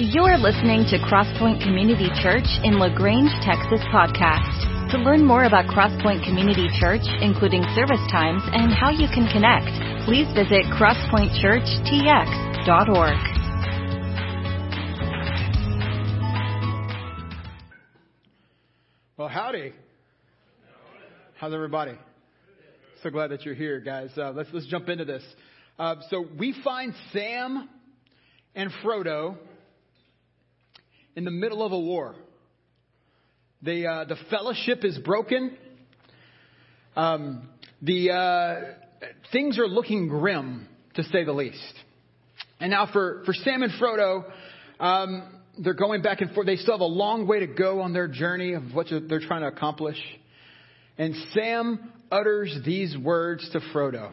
You're listening to Crosspoint Community Church in La Grange, Texas podcast. To learn more about Crosspoint Community Church, including service times and how you can connect, please visit crosspointchurchtx.org. Well, howdy. How's everybody? So glad that you're here, guys. Uh, let's let's jump into this. Uh, so we find Sam and Frodo in the middle of a war. The, uh, the fellowship is broken. Um, the, uh, things are looking grim, to say the least. And now for, for Sam and Frodo, um, they're going back and forth. They still have a long way to go on their journey of what they're trying to accomplish. And Sam utters these words to Frodo.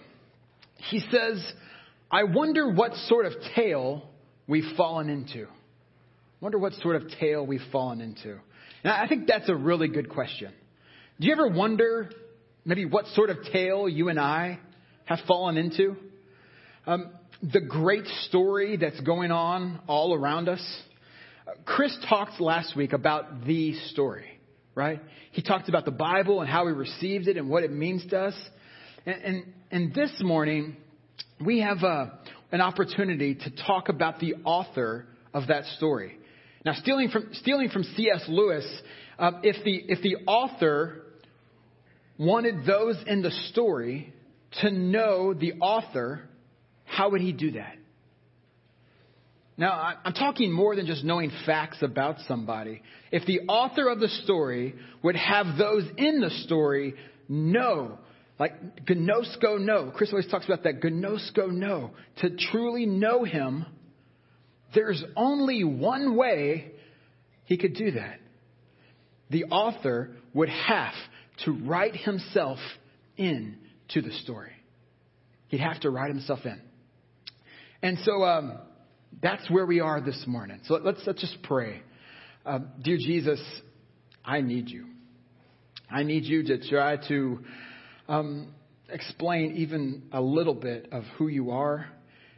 He says, I wonder what sort of tale we've fallen into wonder what sort of tale we've fallen into. And I think that's a really good question. Do you ever wonder maybe what sort of tale you and I have fallen into? Um, the great story that's going on all around us. Chris talked last week about the story, right? He talked about the Bible and how we received it and what it means to us. And, and, and this morning, we have a, uh, an opportunity to talk about the author of that story. Now, stealing from, stealing from C.S. Lewis, uh, if, the, if the author wanted those in the story to know the author, how would he do that? Now, I'm talking more than just knowing facts about somebody. If the author of the story would have those in the story know, like ginosko know, Chris always talks about that ginosko know, to truly know him, there's only one way he could do that. The author would have to write himself in to the story. He'd have to write himself in. And so um, that's where we are this morning. So let's, let's just pray. Uh, dear Jesus, I need you. I need you to try to um, explain even a little bit of who you are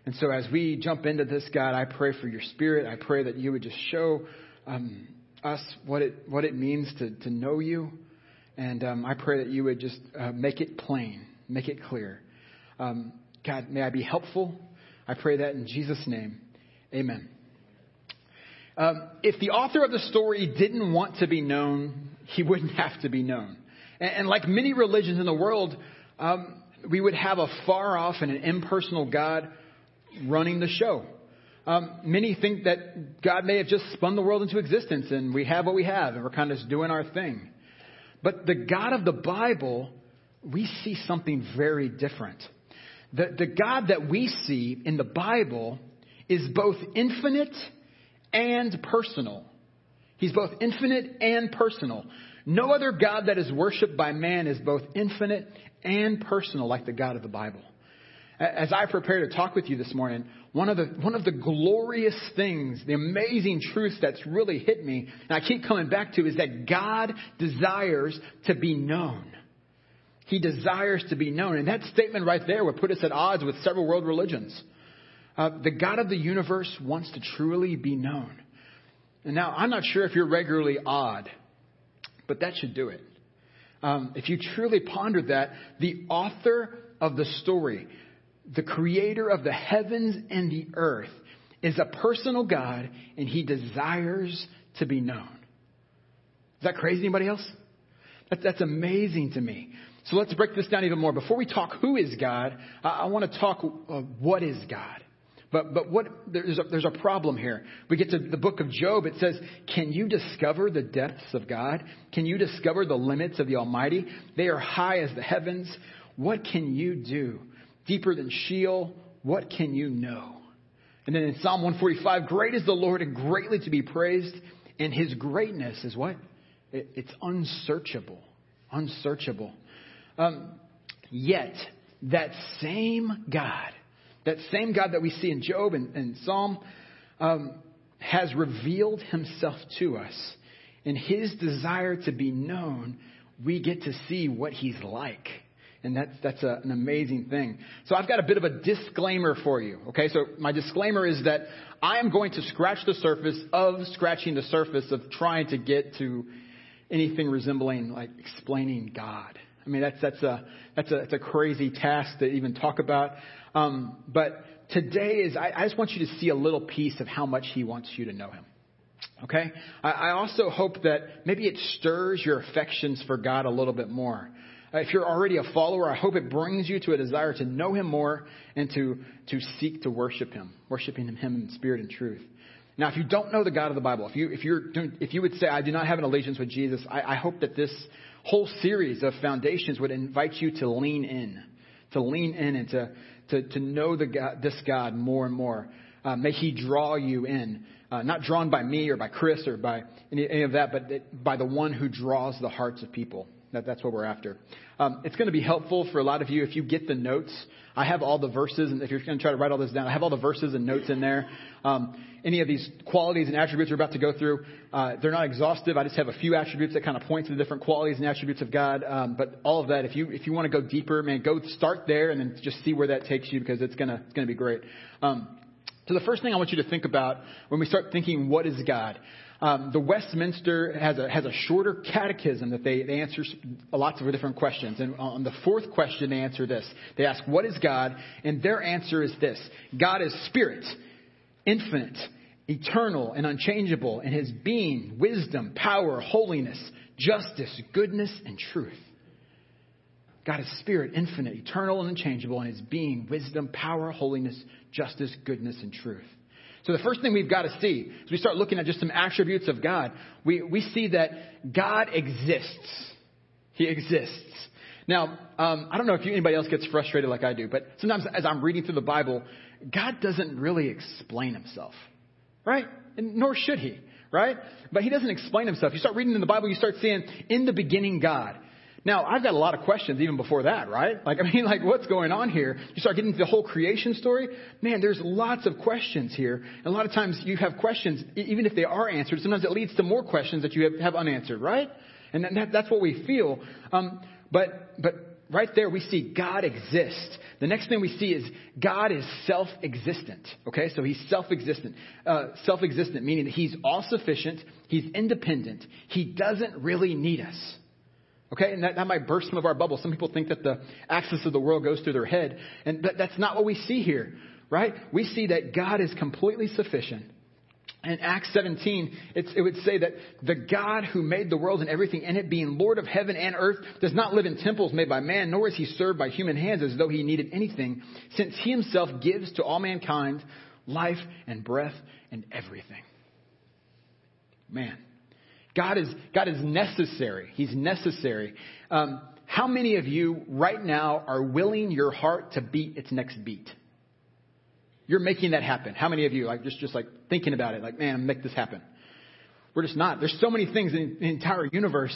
and so as we jump into this, God, I pray for your spirit. I pray that you would just show um, us what it, what it means to, to know you. And um, I pray that you would just uh, make it plain, make it clear. Um, God, may I be helpful. I pray that in Jesus' name. Amen. Um, if the author of the story didn't want to be known, he wouldn't have to be known. And, and like many religions in the world, um, we would have a far off and an impersonal God running the show. Um, many think that God may have just spun the world into existence and we have what we have and we're kind of just doing our thing. But the God of the Bible, we see something very different. The, the God that we see in the Bible is both infinite and personal. He's both infinite and personal. No other God that is worshiped by man is both infinite and personal like the God of the Bible. As I prepare to talk with you this morning, one of the, one of the glorious things, the amazing truths that's really hit me, and I keep coming back to, is that God desires to be known. He desires to be known. And that statement right there would put us at odds with several world religions. Uh, the God of the universe wants to truly be known. And now, I'm not sure if you're regularly odd, but that should do it. Um, if you truly ponder that, the author of the story, the creator of the heavens and the earth, is a personal God and he desires to be known. Is that crazy? Anybody else? That, that's amazing to me. So let's break this down even more. Before we talk who is God, I, I want to talk uh, what is God. But, but what, there's a, there's a problem here. We get to the book of Job. It says, Can you discover the depths of God? Can you discover the limits of the Almighty? They are high as the heavens. What can you do? Deeper than Sheol, what can you know? And then in Psalm 145, great is the Lord and greatly to be praised. And his greatness is what? It, it's unsearchable. Unsearchable. Um, yet, that same God, that same God that we see in Job and, and Psalm, um, has revealed himself to us. In his desire to be known, we get to see what he's like. And that's, that's a, an amazing thing. So I've got a bit of a disclaimer for you. Okay, so my disclaimer is that I am going to scratch the surface of scratching the surface of trying to get to anything resembling like explaining God. I mean, that's, that's a, that's a, that's a crazy task to even talk about. Um, but today is, I, I just want you to see a little piece of how much He wants you to know Him. Okay? I, I also hope that maybe it stirs your affections for God a little bit more. Uh, if you're already a follower, I hope it brings you to a desire to know Him more and to, to seek to worship Him, worshiping Him in spirit and truth. Now, if you don't know the God of the Bible, if you, if you're if you would say, I do not have an allegiance with Jesus, I, I hope that this whole series of foundations would invite you to lean in, to lean in and to, to, to know the God, this God more and more. Uh, may He draw you in, uh, not drawn by me or by Chris or by any, any of that, but by the one who draws the hearts of people. That, that's what we're after. Um, it's going to be helpful for a lot of you if you get the notes. I have all the verses, and if you're going to try to write all this down, I have all the verses and notes in there. Um, any of these qualities and attributes we're about to go through, uh, they're not exhaustive. I just have a few attributes that kind of point to the different qualities and attributes of God. Um, but all of that, if you if you want to go deeper, man, go start there and then just see where that takes you because it's gonna it's gonna be great. Um, so the first thing I want you to think about when we start thinking, what is God? Um, the Westminster has a, has a shorter catechism that they, they answer lots of different questions. And on the fourth question, they answer this. They ask, What is God? And their answer is this God is spirit, infinite, eternal, and unchangeable in his being, wisdom, power, holiness, justice, goodness, and truth. God is spirit, infinite, eternal, and unchangeable in his being, wisdom, power, holiness, justice, goodness, and truth. So the first thing we've got to see is we start looking at just some attributes of God. We, we see that God exists. He exists. Now, um, I don't know if anybody else gets frustrated like I do, but sometimes as I'm reading through the Bible, God doesn't really explain himself, right? And nor should he, right? But he doesn't explain himself. You start reading in the Bible, you start seeing, in the beginning, God. Now, I've got a lot of questions even before that, right? Like, I mean, like, what's going on here? You start getting to the whole creation story. Man, there's lots of questions here. And a lot of times you have questions, even if they are answered, sometimes it leads to more questions that you have, unanswered, right? And that, that's what we feel. Um, but, but right there we see God exists. The next thing we see is God is self-existent. Okay, so He's self-existent. Uh, self-existent meaning that He's all-sufficient. He's independent. He doesn't really need us. Okay, and that, that might burst some of our bubbles. Some people think that the axis of the world goes through their head, and that, that's not what we see here, right? We see that God is completely sufficient. In Acts 17, it would say that the God who made the world and everything in it, being Lord of heaven and earth, does not live in temples made by man, nor is he served by human hands as though he needed anything, since he himself gives to all mankind life and breath and everything. Man, God is, God is necessary. He's necessary. Um, how many of you right now are willing your heart to beat its next beat? You're making that happen. How many of you like just just like thinking about it, like man, make this happen? We're just not. There's so many things in the entire universe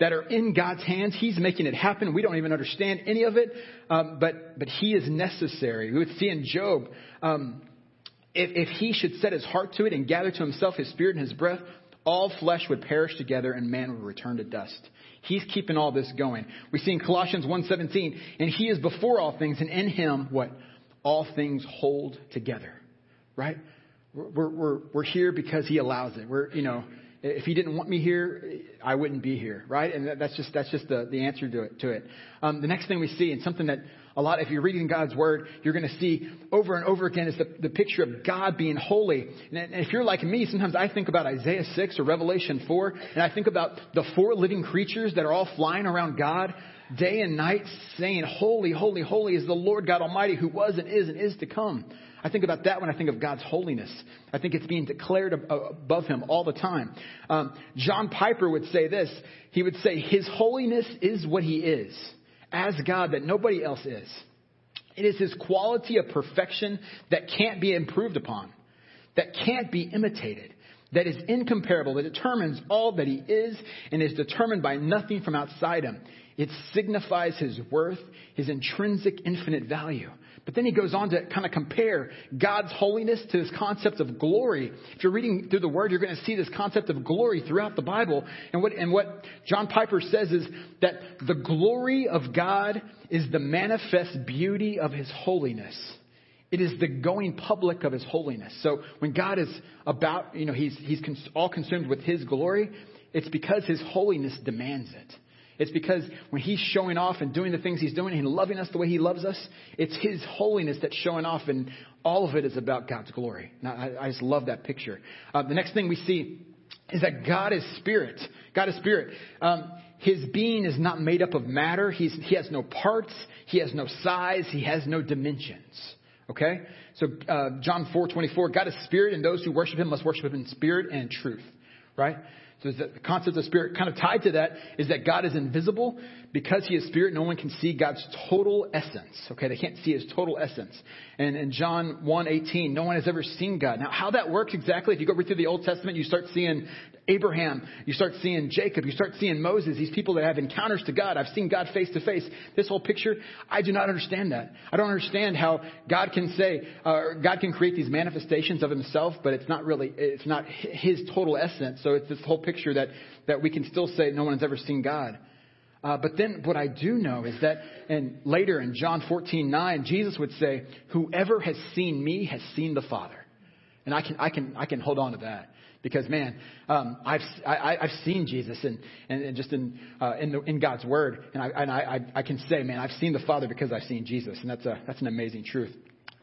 that are in God's hands. He's making it happen. We don't even understand any of it, um, but but He is necessary. We would see in Job. Um, if, if he should set his heart to it and gather to himself his spirit and his breath, all flesh would perish together and man would return to dust. He's keeping all this going. We see in Colossians 1:17, and he is before all things, and in him what all things hold together. Right? We're, we're, we're here because he allows it. We're, you know, if he didn't want me here, I wouldn't be here, right? And that's just that's just the, the answer to it. To it. Um, the next thing we see, and something that a lot, if you're reading God's word, you're going to see over and over again is the, the picture of God being holy. And if you're like me, sometimes I think about Isaiah 6 or Revelation 4, and I think about the four living creatures that are all flying around God day and night saying, Holy, holy, holy is the Lord God Almighty who was and is and is to come. I think about that when I think of God's holiness. I think it's being declared above Him all the time. Um, John Piper would say this. He would say, His holiness is what He is as God that nobody else is. It is his quality of perfection that can't be improved upon, that can't be imitated, that is incomparable, that determines all that he is and is determined by nothing from outside him. It signifies his worth, his intrinsic infinite value. But then he goes on to kind of compare God's holiness to this concept of glory. If you're reading through the Word, you're going to see this concept of glory throughout the Bible. And what, and what John Piper says is that the glory of God is the manifest beauty of His holiness. It is the going public of His holiness. So when God is about, you know, He's, he's all consumed with His glory, it's because His holiness demands it. It's because when he's showing off and doing the things he's doing and loving us the way he loves us, it's his holiness that's showing off, and all of it is about God's glory. Now, I, I just love that picture. Uh, the next thing we see is that God is spirit. God is spirit. Um, his being is not made up of matter. He's, he has no parts. He has no size. He has no dimensions. Okay? So, uh, John 4 24, God is spirit, and those who worship him must worship him in spirit and in truth. Right? So the concept of spirit kind of tied to that is that God is invisible. Because he is spirit, no one can see God's total essence. Okay, they can't see his total essence. And in John 1:18, no one has ever seen God. Now, how that works exactly, if you go through the Old Testament, you start seeing Abraham, you start seeing Jacob, you start seeing Moses, these people that have encounters to God. I've seen God face to face. This whole picture, I do not understand that. I don't understand how God can say, uh, God can create these manifestations of himself, but it's not really, it's not his total essence. So it's this whole picture that, that we can still say no one has ever seen God. Uh, but then what I do know is that, and later in John 14, 9, Jesus would say, whoever has seen me has seen the Father. And I can, I can, I can hold on to that. Because man, um, I've I, I've seen Jesus and and, and just in uh, in, the, in God's Word, and I and I, I can say, man, I've seen the Father because I've seen Jesus, and that's a that's an amazing truth.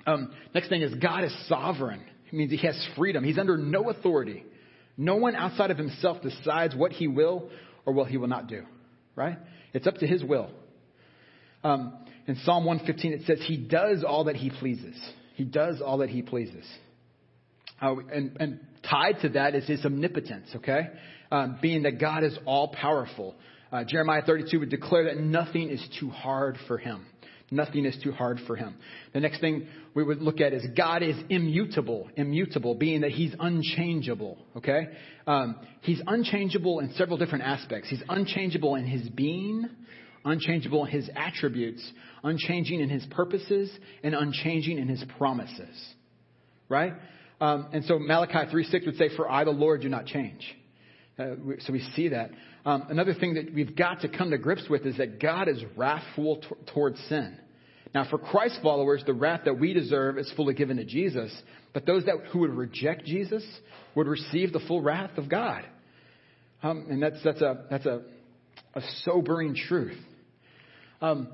Um, next thing is God is sovereign. It means He has freedom. He's under no authority. No one outside of Himself decides what He will or what He will not do right? It's up to his will. Um, in Psalm 115, it says, He does all that He pleases. He does all that He pleases. Uh, and, and, tied to that is His omnipotence, okay? Um, being that God is all powerful. Uh, Jeremiah 32 would declare that nothing is too hard for Him. Nothing is too hard for him. The next thing we would look at is God is immutable. Immutable, being that he's unchangeable. Okay? Um, he's unchangeable in several different aspects. He's unchangeable in his being, unchangeable in his attributes, unchanging in his purposes, and unchanging in his promises. Right? Um, and so Malachi 3:6 would say, For I, the Lord, do not change. Uh, so we see that. Um, another thing that we've got to come to grips with is that God is wrathful t- towards sin. Now, for Christ followers, the wrath that we deserve is fully given to Jesus, but those that who would reject Jesus would receive the full wrath of God. Um, and that's that's a that's a, a sobering truth. Um,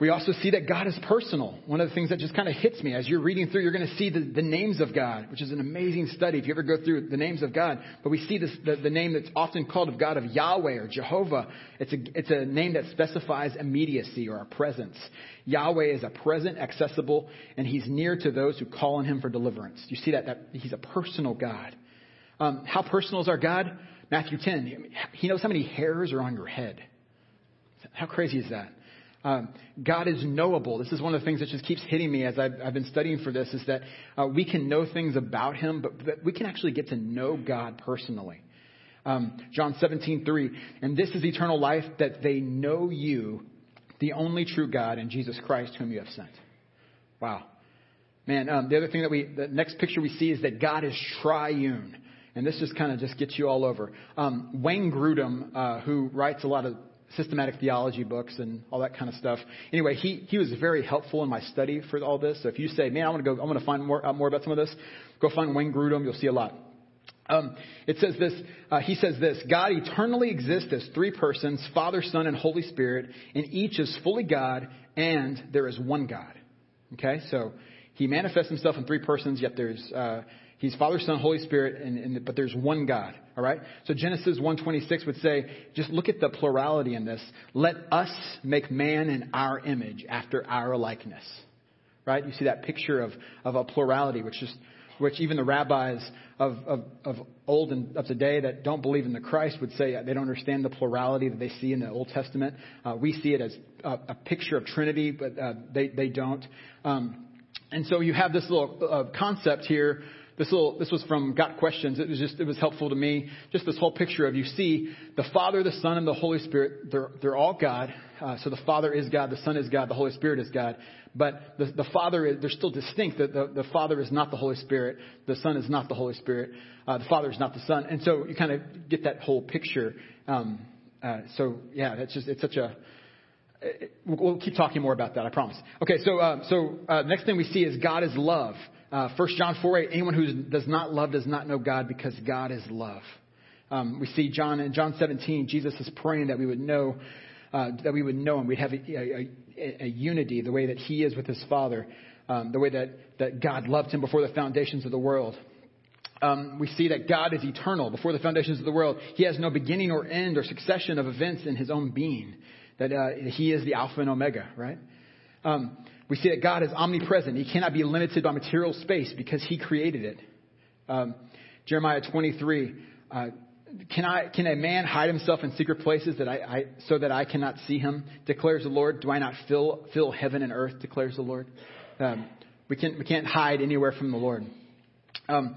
we also see that God is personal. One of the things that just kind of hits me as you're reading through, you're going to see the, the names of God, which is an amazing study if you ever go through the names of God. But we see this, the, the name that's often called of God of Yahweh or Jehovah. It's a, it's a name that specifies immediacy or a presence. Yahweh is a present, accessible, and he's near to those who call on him for deliverance. You see that, that he's a personal God. Um, how personal is our God? Matthew 10. He knows how many hairs are on your head. How crazy is that? Um, God is knowable. This is one of the things that just keeps hitting me as I've, I've been studying for this is that uh, we can know things about Him, but, but, we can actually get to know God personally. Um, John 17, 3, and this is eternal life that they know you, the only true God, and Jesus Christ, whom you have sent. Wow. Man, um, the other thing that we, the next picture we see is that God is triune. And this just kind of just gets you all over. Um, Wayne Grudem, uh, who writes a lot of systematic theology books and all that kind of stuff. Anyway, he, he was very helpful in my study for all this. So if you say, man, I want to go, I want to find more, out more about some of this, go find Wayne Grudem. You'll see a lot. Um, it says this, uh, he says this, God eternally exists as three persons, Father, Son, and Holy Spirit, and each is fully God, and there is one God. Okay, so he manifests himself in three persons, yet there's, uh, He's Father, Son, Holy Spirit, and, and, but there's one God. All right. So Genesis 1:26 would say, just look at the plurality in this. Let us make man in our image, after our likeness. Right. You see that picture of of a plurality, which is which even the rabbis of, of, of old and of today that don't believe in the Christ would say they don't understand the plurality that they see in the Old Testament. Uh, we see it as a, a, picture of Trinity, but uh, they they don't. Um, and so you have this little uh, concept here this little, this was from Got Questions. It was just, it was helpful to me. Just this whole picture of you see the Father, the Son, and the Holy Spirit. They're, they're all God. Uh, so the Father is God, the Son is God, the Holy Spirit is God. But the, the Father is, they're still distinct. The, the, the Father is not the Holy Spirit. The Son is not the Holy Spirit. Uh, the Father is not the Son. And so you kind of get that whole picture. Um, uh, so yeah, that's just, it's such a, we'll keep talking more about that, I promise. Okay, so, uh, so uh, next thing we see is God is love. Uh, 1 John 4 8, anyone who does not love does not know God because God is love. Um, we see John in John 17, Jesus is praying that we would know, uh, that we would know him. We'd have a, a, a, a, unity, the way that he is with his Father, um, the way that, that God loved him before the foundations of the world. Um, we see that God is eternal before the foundations of the world. He has no beginning or end or succession of events in his own being. That uh, he is the Alpha and Omega, right? Um, we see that God is omnipresent. He cannot be limited by material space because He created it. Um, Jeremiah 23. Uh, can I can a man hide himself in secret places that I, I, so that I cannot see him? Declares the Lord. Do I not fill fill heaven and earth? Declares the Lord. Um, we can't we can't hide anywhere from the Lord. Um,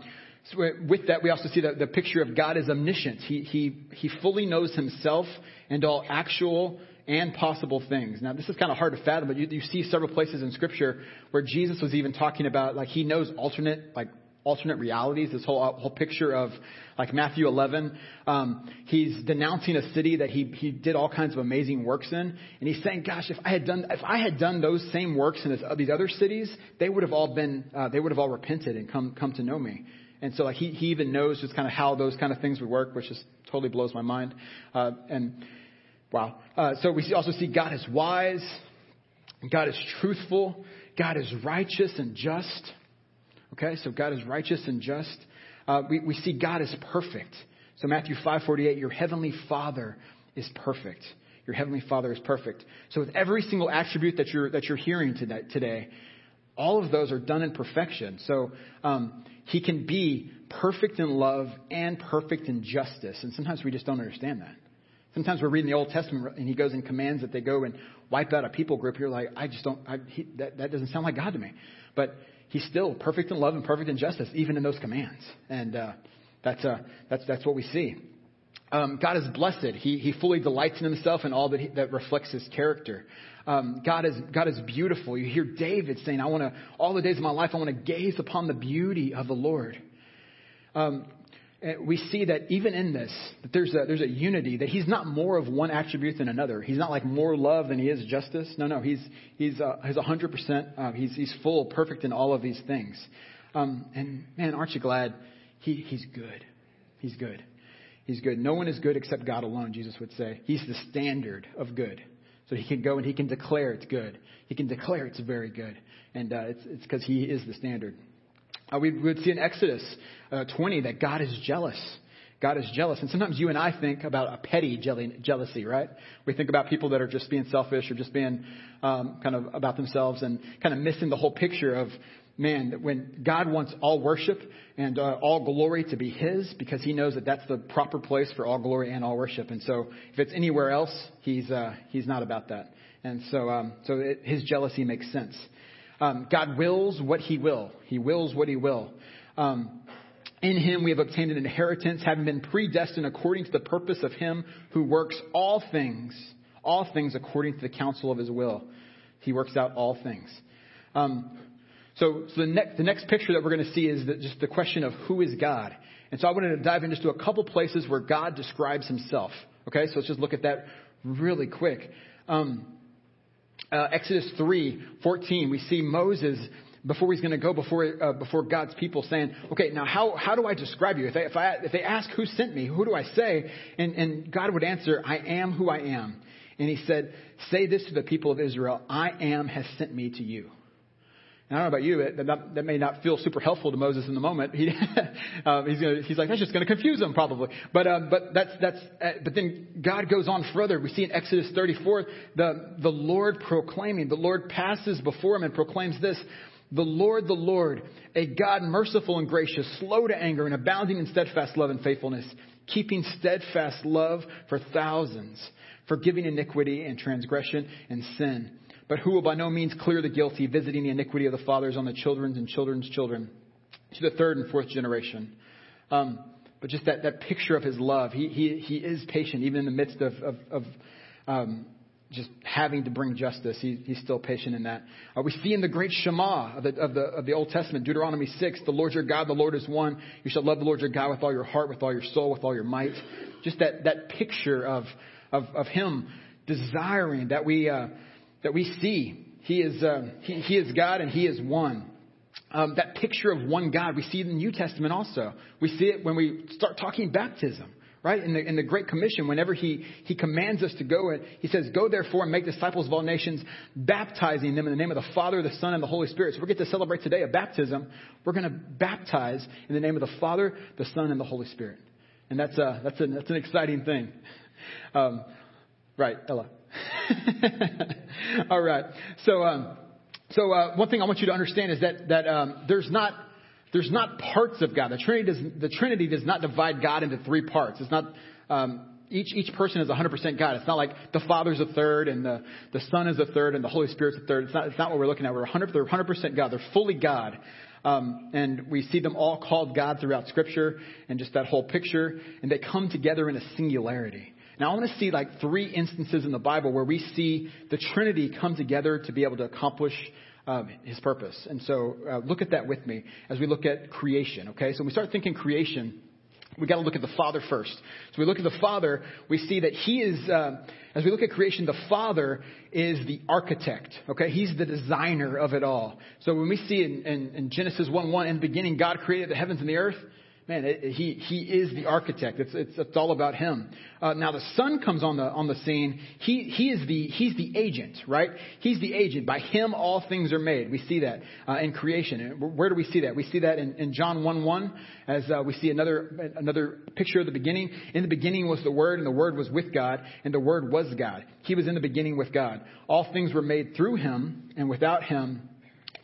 so with that, we also see that the picture of God is omniscient. He he he fully knows himself and all actual and possible things. Now, this is kind of hard to fathom, but you, you see several places in Scripture where Jesus was even talking about, like, he knows alternate, like, alternate realities, this whole, whole picture of, like, Matthew 11. Um, he's denouncing a city that he, he did all kinds of amazing works in, and he's saying, gosh, if I had done, if I had done those same works in this, these other cities, they would have all been, uh, they would have all repented and come, come to know me. And so, like, he, he even knows just kind of how those kind of things would work, which just totally blows my mind. Uh, and, Wow. Uh, so we also see God is wise, God is truthful, God is righteous and just. Okay, so God is righteous and just. Uh, we, we see God is perfect. So Matthew 5:48, your heavenly Father is perfect. Your heavenly Father is perfect. So with every single attribute that you're that you're hearing today, today all of those are done in perfection. So um, He can be perfect in love and perfect in justice, and sometimes we just don't understand that. Sometimes we're reading the Old Testament and he goes and commands that they go and wipe out a people group. You're like, I just don't, I, he, that, that doesn't sound like God to me. But he's still perfect in love and perfect in justice, even in those commands. And uh, that's, uh, that's, that's what we see. Um, God is blessed. He, he fully delights in himself and all that, he, that reflects his character. Um, God is God is beautiful. You hear David saying, "I want to all the days of my life I want to gaze upon the beauty of the Lord." Um, we see that even in this, that there's a, there's a unity, that he's not more of one attribute than another. He's not like more love than he is justice. No, no, he's, he's, uh, he's 100%, uh, he's, he's full, perfect in all of these things. Um, and man, aren't you glad he, he's good? He's good. He's good. No one is good except God alone, Jesus would say. He's the standard of good. So he can go and he can declare it's good. He can declare it's very good. And uh, it's because he is the standard. Uh, we would see in Exodus uh, 20 that God is jealous. God is jealous. And sometimes you and I think about a petty jealousy, right? We think about people that are just being selfish or just being um, kind of about themselves and kind of missing the whole picture of, man, when God wants all worship and uh, all glory to be His because He knows that that's the proper place for all glory and all worship. And so if it's anywhere else, He's, uh, he's not about that. And so, um, so it, His jealousy makes sense. Um, God wills what He will. He wills what He will. Um, in Him we have obtained an inheritance, having been predestined according to the purpose of Him who works all things, all things according to the counsel of His will. He works out all things. Um, so, so the, next, the next picture that we're going to see is just the question of who is God. And so I wanted to dive into just a couple places where God describes Himself. Okay, so let's just look at that really quick. Um, uh, Exodus 3 14, we see Moses before he's going to go before uh, before God's people, saying, "Okay, now how how do I describe you? If they, if, I, if they ask who sent me, who do I say?" And, and God would answer, "I am who I am." And He said, "Say this to the people of Israel: I am has sent me to you." I don't know about you, that, that, that may not feel super helpful to Moses in the moment. He, um, he's, gonna, he's like, that's just going to confuse him probably. But, um, but that's, that's, uh, but then God goes on further. We see in Exodus 34, the, the Lord proclaiming, the Lord passes before him and proclaims this, the Lord, the Lord, a God merciful and gracious, slow to anger and abounding in steadfast love and faithfulness, keeping steadfast love for thousands, forgiving iniquity and transgression and sin but who will by no means clear the guilty, visiting the iniquity of the fathers on the children's and children's children to the third and fourth generation. Um, but just that, that picture of his love. He, he, he is patient, even in the midst of, of, of um, just having to bring justice. He, he's still patient in that. Uh, we see in the great Shema of the, of, the, of the Old Testament, Deuteronomy 6, the Lord your God, the Lord is one. You shall love the Lord your God with all your heart, with all your soul, with all your might. Just that, that picture of, of, of him desiring that we, uh, that we see. He is, uh, he, he is God and he is one um, that picture of one God. We see it in the New Testament also. We see it when we start talking baptism, right? In the, in the Great Commission, whenever he, he commands us to go, he says, Go therefore and make disciples of all nations, baptizing them in the name of the Father, the Son, and the Holy Spirit. So we get to celebrate today a baptism. We're going to baptize in the name of the Father, the Son, and the Holy Spirit. And that's, a, that's, a, that's an exciting thing. Um, right, Ella. all right. So, um, so uh, one thing I want you to understand is that that um, there's not there's not parts of God. The Trinity does the Trinity does not divide God into three parts. It's not um, each each person is 100% God. It's not like the Father's a third and the the Son is a third and the Holy Spirit's a third. It's not it's not what we're looking at. We're 100 they're 100% God. They're fully God. Um, and we see them all called God throughout Scripture and just that whole picture, and they come together in a singularity. Now, I want to see like three instances in the Bible where we see the Trinity come together to be able to accomplish um, his purpose. And so uh, look at that with me as we look at creation, okay? So when we start thinking creation, we got to look at the Father first. So we look at the Father, we see that He is, uh, as we look at creation, the Father is the architect. Okay, He's the designer of it all. So when we see in, in, in Genesis 1:1, in the beginning, God created the heavens and the earth man, he, he is the architect. It's, it's, it's all about him. Uh, now the son comes on the, on the scene. He, he is the, he's the agent, right? He's the agent. By him all things are made. We see that uh, in creation. Where do we see that? We see that in, in John 1 1 as uh, we see another, another picture of the beginning. In the beginning was the Word, and the Word was with God, and the Word was God. He was in the beginning with God. All things were made through him, and without him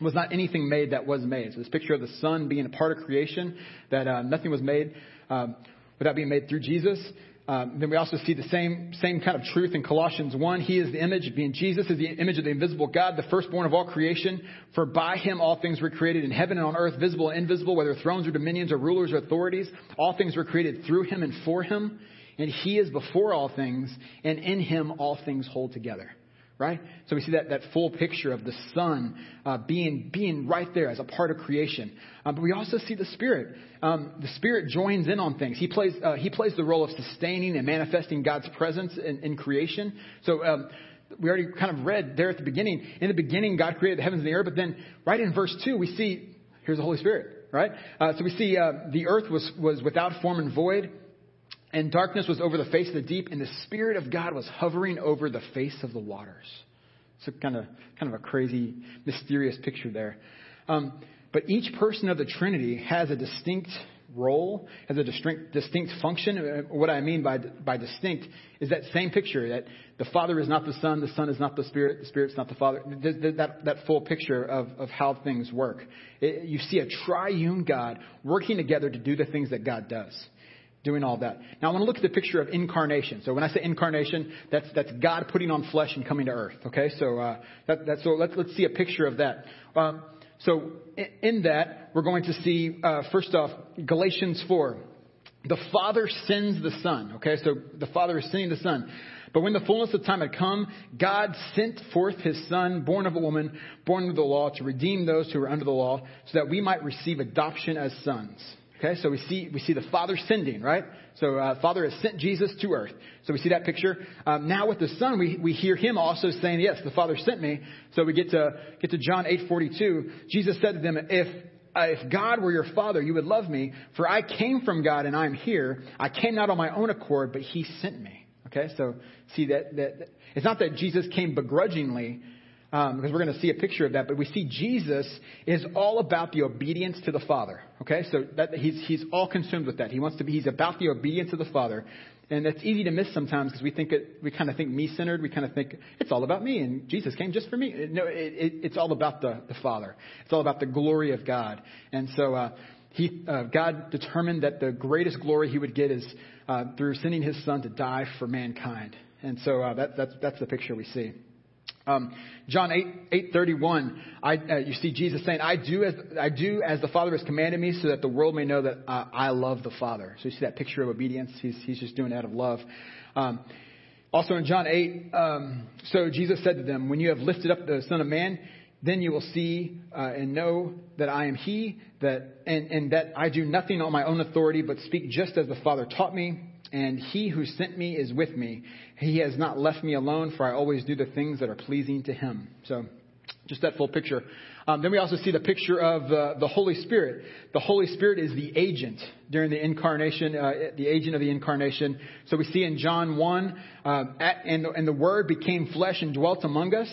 was not anything made that was made. So this picture of the Son being a part of creation, that uh, nothing was made um, without being made through Jesus. Um, then we also see the same same kind of truth in Colossians 1. He is the image, being Jesus is the image of the invisible God, the firstborn of all creation. For by him all things were created in heaven and on earth, visible and invisible, whether thrones or dominions or rulers or authorities. All things were created through him and for him. And he is before all things, and in him all things hold together right? So we see that, that full picture of the Son uh, being, being right there as a part of creation. Um, but we also see the Spirit. Um, the Spirit joins in on things. He plays, uh, he plays the role of sustaining and manifesting God's presence in, in creation. So um, we already kind of read there at the beginning. In the beginning, God created the heavens and the earth. But then right in verse 2, we see, here's the Holy Spirit, right? Uh, so we see uh, the earth was, was without form and void and darkness was over the face of the deep, and the Spirit of God was hovering over the face of the waters. It's a kind of, kind of a crazy, mysterious picture there. Um, but each person of the Trinity has a distinct role, has a distinct, distinct function. Uh, what I mean by, by distinct is that same picture that the Father is not the Son, the Son is not the Spirit, the Spirit's not the Father. That, that full picture of, of how things work. It, you see a triune God working together to do the things that God does doing all that. Now I want to look at the picture of incarnation. So when I say incarnation, that's that's God putting on flesh and coming to earth. Okay, so uh, that, so let's let's see a picture of that. Um, so in that we're going to see uh, first off Galatians four. The Father sends the Son. Okay, so the Father is sending the Son. But when the fullness of time had come, God sent forth his Son, born of a woman, born under the law, to redeem those who were under the law, so that we might receive adoption as sons. Okay, so we see we see the Father sending, right? So uh, Father has sent Jesus to earth. So we see that picture. Um, now with the Son, we, we hear him also saying, "Yes, the Father sent me." So we get to get to John eight forty two. Jesus said to them, "If uh, if God were your Father, you would love me, for I came from God and I am here. I came not on my own accord, but He sent me." Okay, so see that that, that it's not that Jesus came begrudgingly um, because we're going to see a picture of that. But we see Jesus is all about the obedience to the Father. Okay, so that, he's he's all consumed with that. He wants to be. He's about the obedience of the Father, and that's easy to miss sometimes because we think it, we kind of think me centered. We kind of think it's all about me, and Jesus came just for me. No, it, it, it's all about the the Father. It's all about the glory of God, and so. Uh, he, uh, God determined that the greatest glory he would get is uh, through sending his son to die for mankind. And so uh, that, that's, that's the picture we see. Um, John 8, 831, I, uh, you see Jesus saying, I do, as, I do as the Father has commanded me so that the world may know that uh, I love the Father. So you see that picture of obedience. He's, he's just doing it out of love. Um, also in John 8, um, so Jesus said to them, When you have lifted up the Son of Man, then you will see uh, and know that I am He, that and, and that I do nothing on my own authority, but speak just as the Father taught me. And He who sent me is with me. He has not left me alone, for I always do the things that are pleasing to Him. So, just that full picture. Um, then we also see the picture of uh, the Holy Spirit. The Holy Spirit is the agent during the incarnation, uh, the agent of the incarnation. So we see in John 1, uh, at, and, and the Word became flesh and dwelt among us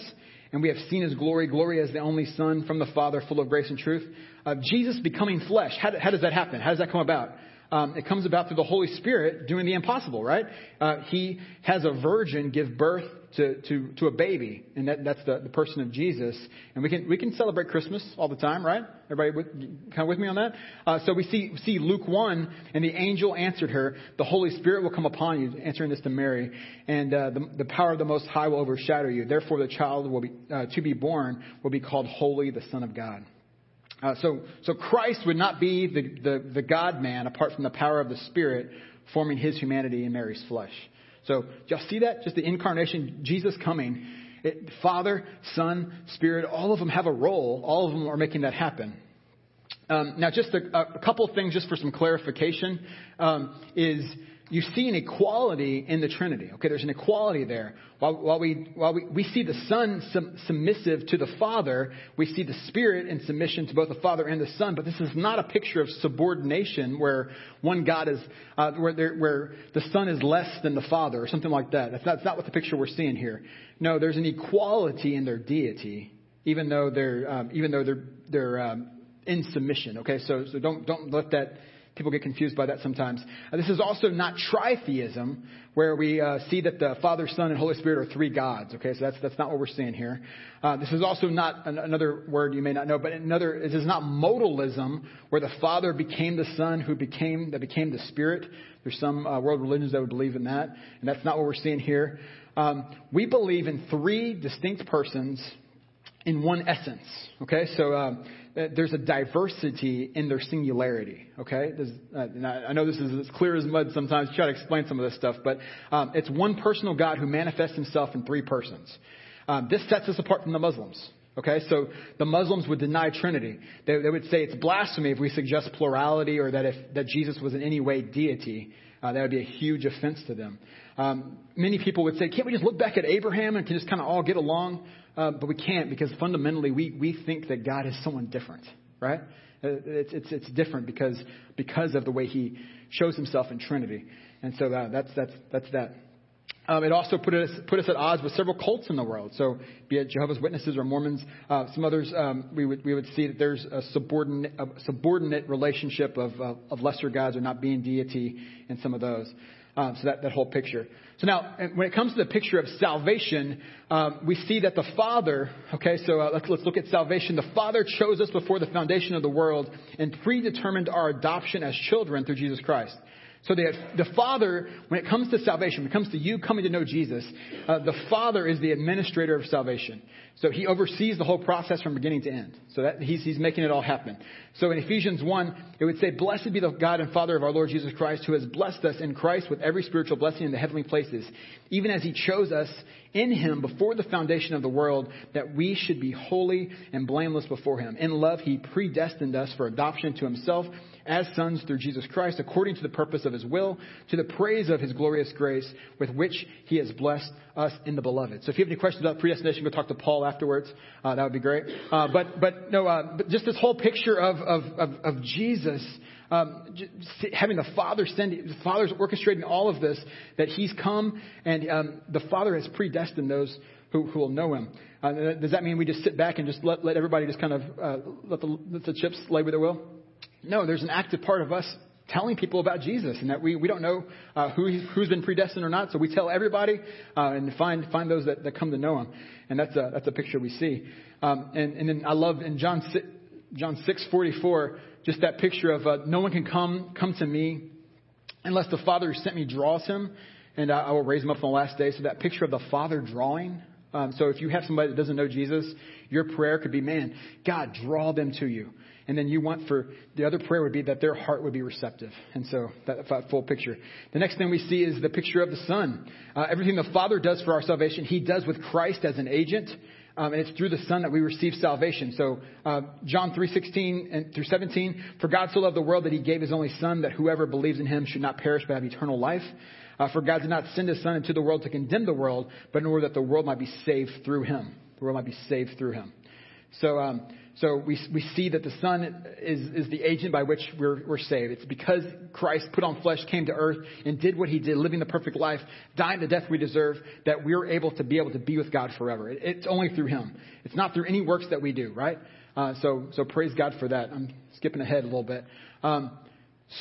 and we have seen his glory, glory as the only Son from the Father, full of grace and truth. Uh, Jesus becoming flesh. How, how, does that happen? How does that come about? Um, it comes about through the Holy Spirit doing the impossible, right? Uh, he has a virgin give birth to, to, to a baby, and that, that's the, the person of Jesus. And we can, we can celebrate Christmas all the time, right? Everybody with, kind of with me on that? Uh, so we see, see Luke 1, and the angel answered her, The Holy Spirit will come upon you, answering this to Mary, and uh, the, the power of the Most High will overshadow you. Therefore, the child will be, uh, to be born will be called Holy, the Son of God. Uh, so, so Christ would not be the, the, the God man apart from the power of the Spirit forming his humanity in Mary's flesh. So, do y'all see that? Just the incarnation, Jesus coming. It, Father, Son, Spirit, all of them have a role. All of them are making that happen. Um, now, just a, a couple things, just for some clarification, um, is you see an equality in the Trinity. Okay, there's an equality there. While, while, we, while we, we see the Son submissive to the Father, we see the Spirit in submission to both the Father and the Son. But this is not a picture of subordination where one God is, uh, where, there, where the Son is less than the Father or something like that. That's not, that's not what the picture we're seeing here. No, there's an equality in their deity, even though they're, um, even though they're, they're um, in submission. Okay, so, so don't, don't let that People get confused by that sometimes. Uh, this is also not tritheism, where we uh, see that the Father, Son, and Holy Spirit are three gods. Okay, so that's that's not what we're seeing here. Uh, this is also not an, another word you may not know, but another. This is not modalism, where the Father became the Son, who became that became the Spirit. There's some uh, world religions that would believe in that, and that's not what we're seeing here. Um, we believe in three distinct persons in one essence. Okay, so um, there's a diversity in their singularity. Okay, uh, I know this is as clear as mud sometimes. Try to explain some of this stuff, but um, it's one personal God who manifests Himself in three persons. Um, this sets us apart from the Muslims. Okay, so the Muslims would deny Trinity. They, they, would say it's blasphemy if we suggest plurality or that if that Jesus was in any way deity. Uh, that would be a huge offense to them. Um, many people would say, can't we just look back at Abraham and can just kind of all get along? Uh, but we can't because fundamentally we, we think that God is someone different, right? Uh, it's, it's, it's different because, because of the way he shows himself in Trinity. And so that, uh, that's, that's, that's that. Um, it also put us, put us at odds with several cults in the world. So, be it Jehovah's Witnesses or Mormons, uh, some others, um, we, would, we would see that there's a subordinate, a subordinate relationship of, uh, of lesser gods or not being deity in some of those. Um, so that, that whole picture. So now, when it comes to the picture of salvation, um, we see that the Father, okay, so uh, let's, let's look at salvation. The Father chose us before the foundation of the world and predetermined our adoption as children through Jesus Christ. So the, the Father, when it comes to salvation, when it comes to you coming to know Jesus, uh, the Father is the administrator of salvation. So he oversees the whole process from beginning to end. So that, he's, he's making it all happen. So in Ephesians 1, it would say, Blessed be the God and Father of our Lord Jesus Christ, who has blessed us in Christ with every spiritual blessing in the heavenly places, even as he chose us in him before the foundation of the world, that we should be holy and blameless before him. In love, he predestined us for adoption to himself as sons through Jesus Christ, according to the purpose of his will, to the praise of his glorious grace, with which he has blessed us in the beloved. So if you have any questions about predestination, go talk to Paul afterwards. Uh, that would be great. Uh, but, but no, uh, but just this whole picture of, of, of, of Jesus, um, having the Father send, the Father's orchestrating all of this, that He's come and um, the Father has predestined those who, who will know Him. Uh, does that mean we just sit back and just let, let everybody just kind of uh, let, the, let the chips lay where they will? No, there's an active part of us telling people about Jesus and that we, we don't know uh, who, who's been predestined or not. So we tell everybody uh, and find, find those that, that come to know him. And that's a, that's a picture we see. Um, and, and then I love in John, John 6, 44, just that picture of uh, no one can come, come to me unless the Father who sent me draws him and I will raise him up on the last day. So that picture of the Father drawing Um, so if you have somebody that doesn't know Jesus, your prayer could be, man, God, draw them to you. And then you want for the other prayer would be that their heart would be receptive. And so that, that full picture. The next thing we see is the picture of the Son. Uh, everything the Father does for our salvation, He does with Christ as an agent. Um, and it's through the Son that we receive salvation. So uh, John 3:16 and through 17, for God so loved the world that He gave His only Son, that whoever believes in Him should not perish but have eternal life. Uh, for God did not send His Son into the world to condemn the world, but in order that the world might be saved through Him. The world might be saved through Him. So, um, so we, we see that the Son is, is the agent by which we're, we're saved. It's because Christ put on flesh, came to earth, and did what he did, living the perfect life, dying the death we deserve, that we're able to be able to be with God forever. It, it's only through him. It's not through any works that we do, right? Uh, so, so praise God for that. I'm skipping ahead a little bit. Um,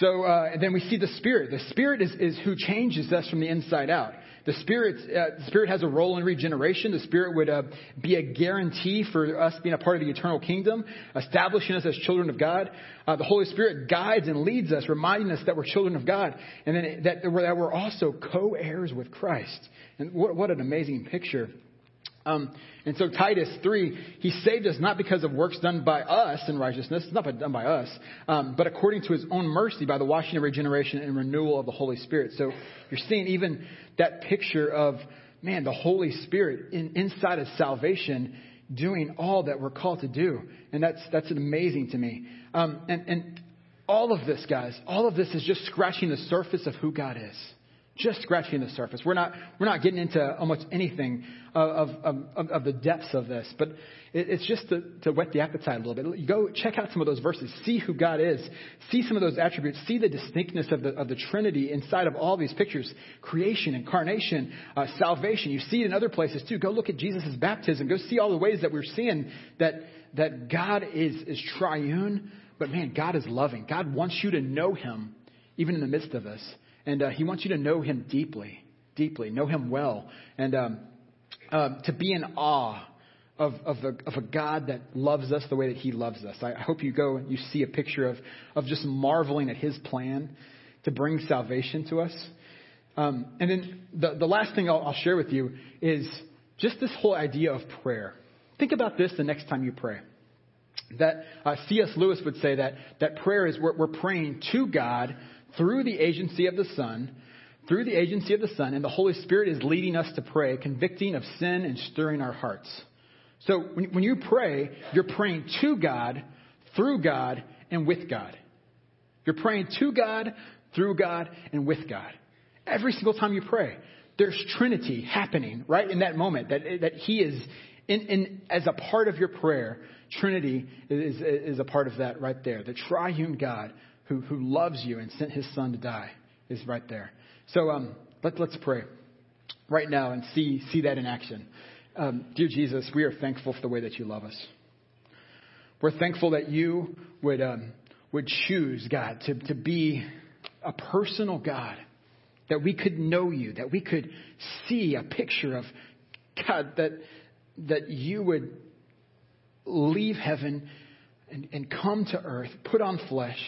so, uh, and then we see the Spirit. The Spirit is, is who changes us from the inside out. The Spirit, uh, the Spirit has a role in regeneration. The Spirit would uh, be a guarantee for us being a part of the eternal kingdom, establishing us as children of God. Uh, the Holy Spirit guides and leads us, reminding us that we're children of God, and then that, that we're also co-heirs with Christ. And what, what an amazing picture um, and so Titus 3, he saved us not because of works done by us in righteousness, not done by us, um, but according to his own mercy by the washing of regeneration and renewal of the Holy Spirit. So you're seeing even that picture of, man, the Holy Spirit in, inside of salvation doing all that we're called to do. And that's, that's amazing to me. Um, and, and all of this, guys, all of this is just scratching the surface of who God is just scratching the surface. We're not, we're not getting into almost anything of, of, of, of the depths of this, but it, it's just to, to whet the appetite a little bit. Go check out some of those verses, see who God is, see some of those attributes, see the distinctness of the, of the Trinity inside of all these pictures creation, incarnation, uh, salvation. You see it in other places too. Go look at Jesus' baptism. Go see all the ways that we're seeing that, that God is, is triune, but man, God is loving. God wants you to know Him even in the midst of this. And uh, He wants you to know Him deeply, deeply, know Him well, and um, uh, to be in awe of, of, a, of a God that loves us the way that He loves us. I, I hope you go and you see a picture of, of just marveling at His plan to bring salvation to us. Um, and then the, the last thing I'll, I'll share with you is just this whole idea of prayer. Think about this the next time you pray. That uh, C.S. Lewis would say that, that prayer is we're, we're praying to God through the agency of the Son, through the agency of the Son, and the Holy Spirit is leading us to pray, convicting of sin and stirring our hearts. So when, when you pray, you're praying to God, through God, and with God. You're praying to God, through God, and with God. Every single time you pray, there's Trinity happening right in that moment. That, that He is, in, in, as a part of your prayer, Trinity is, is a part of that right there. The triune God who, who loves you and sent his son to die is right there. So um, let, let's pray right now and see, see that in action. Um, dear Jesus, we are thankful for the way that you love us. We're thankful that you would, um, would choose, God, to, to be a personal God, that we could know you, that we could see a picture of God, that, that you would leave heaven and, and come to earth, put on flesh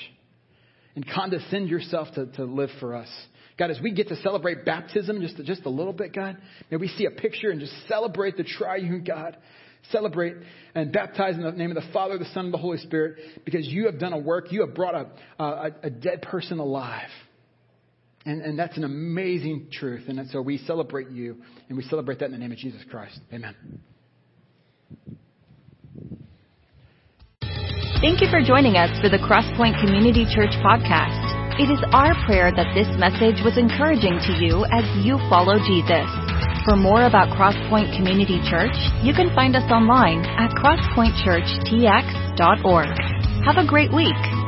and condescend yourself to, to live for us. God, as we get to celebrate baptism just, just a little bit, God, may we see a picture and just celebrate the triune God. Celebrate and baptize in the name of the Father, the Son, and the Holy Spirit because you have done a work. You have brought a, a, a dead person alive. And, and that's an amazing truth. And so we celebrate you, and we celebrate that in the name of Jesus Christ. Amen. Thank you for joining us for the Crosspoint Community Church podcast. It is our prayer that this message was encouraging to you as you follow Jesus. For more about Crosspoint Community Church, you can find us online at crosspointchurchtx.org. Have a great week.